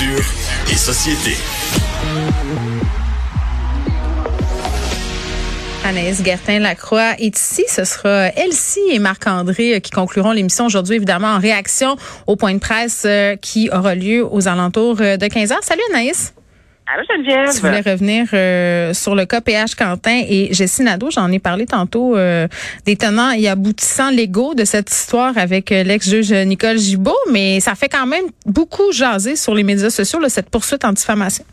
Culture et société. Anaïs Gertin-Lacroix est ici. Ce sera Elsie et Marc-André qui concluront l'émission aujourd'hui, évidemment, en réaction au point de presse euh, qui aura lieu aux alentours euh, de 15 heures. Salut Anaïs. Allô Geneviève? Tu voulais revenir euh, sur le cas PH Quentin et Jessie Nadeau. J'en ai parlé tantôt euh, des tenants et aboutissants légaux de cette histoire avec euh, l'ex-juge Nicole Gibault, mais ça fait quand même beaucoup jaser sur les médias sociaux, là, cette poursuite en diffamation.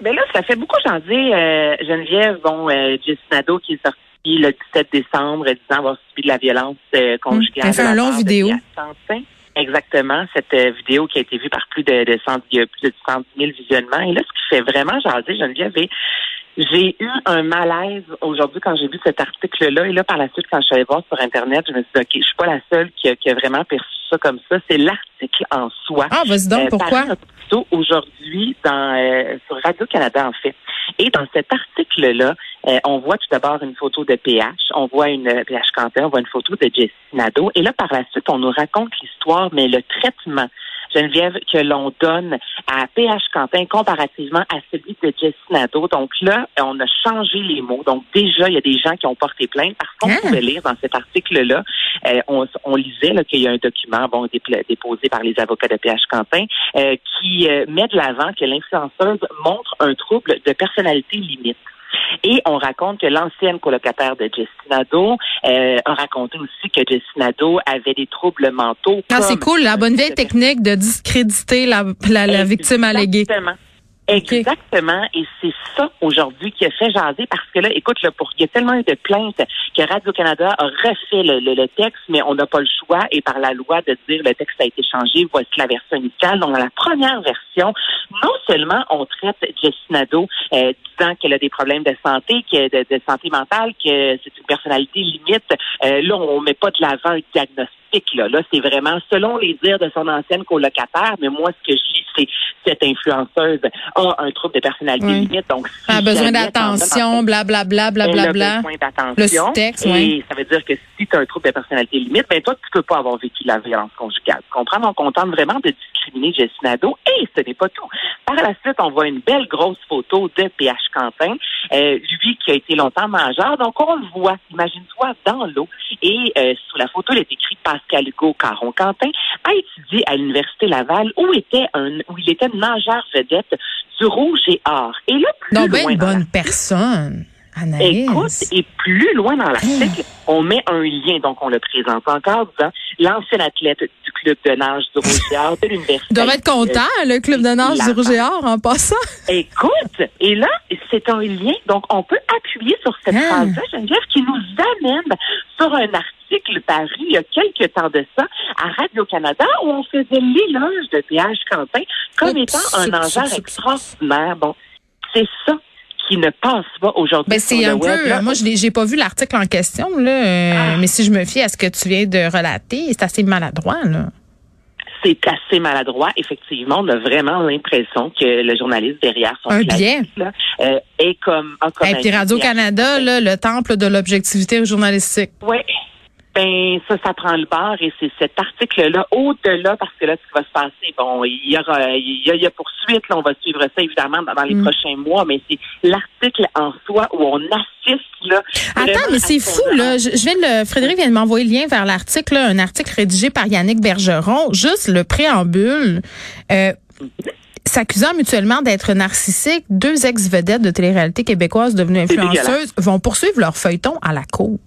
Ben là, ça fait beaucoup jaser, euh, Geneviève. Bon, euh, Jessie Nadeau qui est sortie le 17 décembre disant avoir subi de la violence euh, conjugale. Elle fait un long vidéo. Quentin. Exactement, cette euh, vidéo qui a été vue par plus de, de 100, il y a plus de 110 000 visionnements. Et là, ce qui fait vraiment jaser, Geneviève, j'ai eu un malaise aujourd'hui quand j'ai vu cet article-là. Et là, par la suite, quand je suis allée voir sur Internet, je me suis dit, OK, je suis pas la seule qui a, qui a vraiment perçu ça comme ça. C'est l'article en soi. Ah, vas-y donc, Euh, pourquoi? aujourd'hui dans euh, sur Radio-Canada, en fait. Et dans cet article-là, euh, on voit tout d'abord une photo de PH, on voit une euh, PH Quentin, on voit une photo de Jessie Nadeau. Et là, par la suite, on nous raconte l'histoire, mais le traitement, Geneviève, que l'on donne à PH Quentin comparativement à celui de Jessie Nadeau. Donc là, on a changé les mots. Donc déjà, il y a des gens qui ont porté plainte parce qu'on Ah. pouvait lire dans cet article-là, euh, on, on lisait qu'il y a un document bon déposé par les avocats de PH Quentin euh, qui euh, met de l'avant que l'influenceuse montre un trouble de personnalité limite. Et on raconte que l'ancienne colocataire de Jessie Nadeau euh, a raconté aussi que Jessie Nadeau avait des troubles mentaux. Ah, c'est cool, la bonne vieille technique de discréditer la, la, la victime alléguée. Exactement. Exactement. Et c'est ça aujourd'hui qui a fait jaser parce que là, écoute, là, pour, il y a tellement de plaintes que Radio-Canada a refait le, le- le texte, mais on n'a pas le choix et par la loi de dire le texte a été changé, voici la version initiale. Donc, dans la première version, non seulement on traite Jessie Nadeau euh, disant qu'elle a des problèmes de santé, que de, de santé mentale, que c'est une personnalité limite, euh, là, on met pas de l'avant un diagnostic. Là, là c'est vraiment selon les dires de son ancienne colocataire, mais moi, ce que je lis, c'est cette influenceuse a un trouble de personnalité Oui. limite. Donc, si a besoin d'attention, blablabla, blablabla. Le et oui. ça veut dire que si tu as un trouble de personnalité limite, ben toi, tu peux pas avoir vécu la violence conjugale. Tu comprends? Donc, on tente vraiment de discriminer Jessie Nadeau. Et ce n'est pas tout. Par la suite, on voit une belle grosse photo de PH Quentin, euh, lui qui a été longtemps majeur. Donc, on le voit, imagine-toi, dans l'eau. Et euh, sur la photo, il est écrit Pascal Hugo Caron Quentin a étudié à l'Université Laval où était un où il était nageur vedette du rouge et or. Et là, plus Non, ben loin une dans bonne personne. Écoute, et plus loin dans l'article, on met un lien, donc on le présente encore, disant l'ancien athlète du club de nage du Rouge-et-Or de l'Université. Il doit être content, le club de nage du. Rouge et Or, en passant. Écoute, et là, c'est un lien, donc on peut appuyer sur cette Ah. phrase-là, Geneviève, qui nous amène sur un article paru il y a quelques temps de ça à Radio-Canada où on faisait l'éloge de PH Quentin comme étant un oups. extraordinaire. Bon, c'est ça qui ne passe pas aujourd'hui Ben, c'est un web. peu. là. Moi, je n'ai pas vu l'article en question, là. euh, Ah. Mais si je me fie à ce que tu viens de relater, c'est assez maladroit, là. c'est assez maladroit. Effectivement, on a vraiment l'impression que le journaliste derrière son Un biais. euh, est comme, Et puis Radio-Canada, biais. là, le temple de l'objectivité journalistique. Oui. Ben ça, ça prend le bar et c'est cet article-là, au-delà, parce que là, ce qui va se passer, bon, il y aura, il y a, il y a poursuite, là, on va suivre ça évidemment dans, les mm. prochains mois, mais c'est l'article en soi où on assiste là. Attends, mais c'est fou, là. Je, viens de le, Frédéric vient de m'envoyer le lien vers l'article, un article rédigé par Yannick Bergeron, juste le préambule. Euh, S'accusant mutuellement d'être narcissiques, deux ex-vedettes de télé-réalité québécoises devenues influenceuses vont poursuivre leur feuilleton à la cour.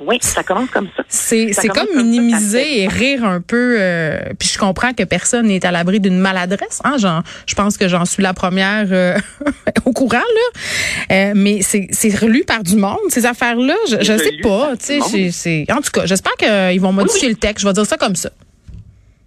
Oui, ça commence comme ça. C'est comme minimiser et rire un peu. Euh, puis je comprends que personne n'est à l'abri d'une maladresse. Hein, je pense que j'en suis la première euh, au courant là. Euh, mais c'est relu par du monde ces affaires-là. Je, je sais pas. Tu sais, en tout cas, j'espère qu'ils vont modifier le texte. Je vais dire ça comme ça.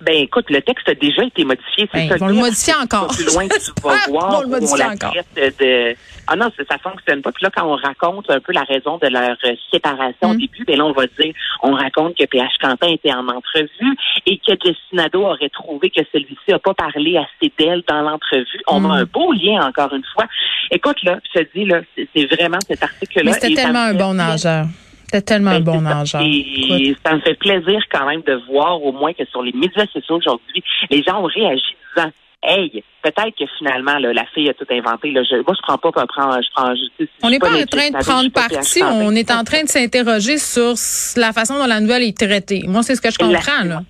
Ben écoute, le texte a déjà été modifié. Ben, ils vont le modifier encore. Plus loin tu vas voir. Vont le modifier encore. De... Ah non, ça, ça fonctionne pas. Puis là, quand on raconte un peu la raison de leur euh, séparation au mm. début, ben là, on va dire, on raconte que PH Quentin était en entrevue et que Destinado aurait trouvé que celui-ci a pas parlé assez d'elle dans l'entrevue. On a mm. un beau lien, encore une fois. Écoute, là, je te dis, là, c'est vraiment cet article-là. C'était tellement un bon nageur. C'était tellement un bon nageur. Et ça me fait plaisir quand même de voir au moins que sur les médias sociaux aujourd'hui, les gens ont réagi disant Hey, peut-être que finalement la fille a tout inventé. Là, je, moi, je prends pas. Je prends. on n'est pas, en train de prendre parti. On est en train de s'interroger sur la façon dont la nouvelle est traitée. Moi, c'est ce que je comprends là.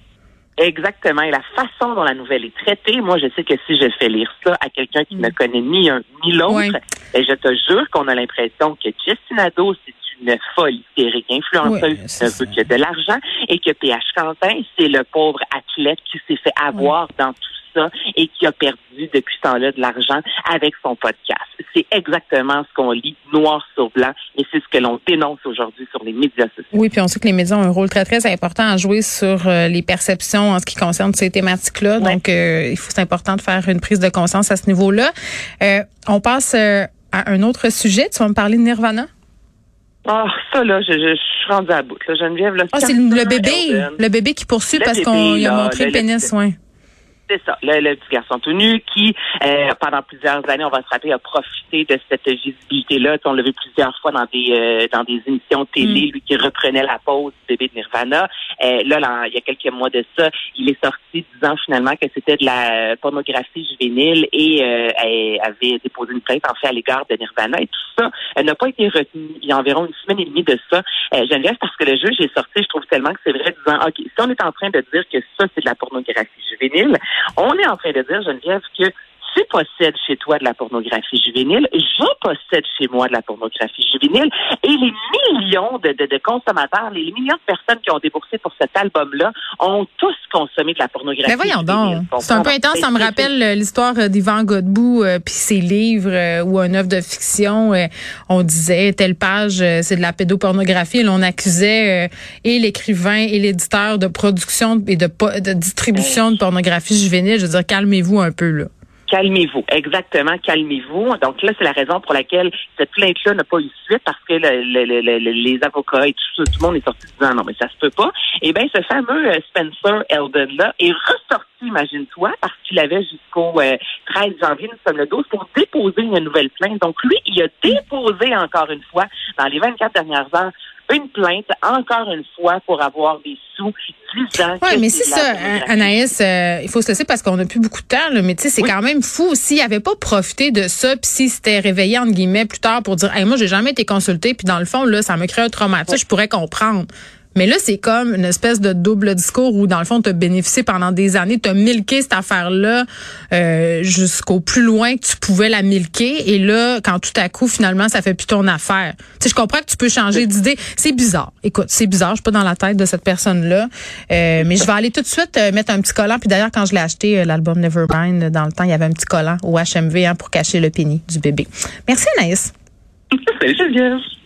Exactement. Et la façon dont la nouvelle est traitée, moi, je sais que si je fais lire ça à quelqu'un qui mm. ne connaît ni un ni l'autre, ben, je te jure qu'on a l'impression que Justinado, c'est une folle hystérique influenceuse ne veut que de l'argent et que PH Quentin, c'est le pauvre athlète qui s'est fait avoir dans tout ça et qui a perdu depuis ce temps-là de l'argent avec son podcast. C'est exactement ce qu'on lit noir sur blanc et c'est ce que l'on dénonce aujourd'hui sur les médias sociaux. Oui, puis on sait que les médias ont un rôle très, très important à jouer sur euh, les perceptions en ce qui concerne ces thématiques-là. Donc, euh, il faut, c'est important de faire une prise de conscience à ce niveau-là. Euh, on passe à un autre sujet. Tu vas me parler de Nirvana? Ah, ça, là, je, je, suis rendue à bout. Là, Geneviève, là, ah, c'est le, bébé. Le bébé qui poursuit parce qu'on a montré le, pénis, oui. C'est ça, le, le, petit garçon tout nu qui, euh, pendant plusieurs années, on va se rappeler, a profité de cette visibilité-là. On l'a vu plusieurs fois dans des euh, dans des émissions télé, mm. lui qui reprenait la pause du bébé de Nirvana. Euh, là, il y a quelques mois de ça, il est sorti disant finalement que c'était de la pornographie juvénile et avait déposé une plainte en fait à l'égard de Nirvana et tout ça n'a pas été retenu. Il y a environ une semaine et demie de ça. Geneviève, parce que le juge est sorti, je trouve tellement que c'est vrai, disant, OK, si on est en train de dire que ça, c'est de la pornographie on est en train de dire, Geneviève, que tu possèdes chez toi de la pornographie juvénile, je possède chez moi de la pornographie juvénile, et les millions de, de, consommateurs, les millions de personnes qui ont déboursé pour cet album-là ont tous consommé de la pornographie. Mais voyons donc, c'est un peu intense. Ça me rappelle euh, l'histoire euh, d'Yvan Godbout euh, puis ses livres ou un œuvre de fiction. on disait telle page c'est de la pédopornographie. Et on accusait et l'écrivain et l'éditeur de production et de, de distribution de pornographie juvénile. Je veux dire, calmez-vous un peu là. Calmez-vous, exactement, calmez-vous. Donc là, c'est la raison pour laquelle cette plainte-là n'a pas eu suite parce que les avocats et tout, tout le monde est sorti disant non, mais ça se peut pas. Eh bien, ce fameux euh, Spencer Eldon-là est ressorti, imagine-toi, parce qu'il avait jusqu'au 13 euh, janvier, nous sommes le 12, pour déposer une nouvelle plainte. Donc lui, il a déposé encore une fois, dans les 24 dernières heures, une plainte, encore une fois, pour avoir des sous disant Oui, mais c'est ça, Anaïs, euh, il faut se laisser parce qu'on n'a plus beaucoup de temps, là, mais tu sais, c'est quand même fou. S'il avait pas profité de ça, puis s'il s'était réveillé, entre guillemets, plus tard pour dire, hey, moi, j'ai jamais été consulté, puis dans le fond, là, ça me crée un traumatisme, je pourrais comprendre. Mais là, c'est comme une espèce de double discours où, dans le fond, tu as bénéficié pendant des années, tu as milqué cette affaire-là euh, jusqu'au plus loin que tu pouvais la milquer. Et là, quand tout à coup, finalement, ça fait plus ton affaire. Tu sais, je comprends que tu peux changer d'idée. C'est bizarre. Écoute, c'est bizarre. Je suis pas dans la tête de cette personne-là. Euh, mais je vais aller tout de suite euh, mettre un petit collant. Puis d'ailleurs, quand je l'ai acheté, l'album Nevermind, dans le temps, il y avait un petit collant au HMV hein, pour cacher le pénis du bébé. Merci, Anaïs. Salut.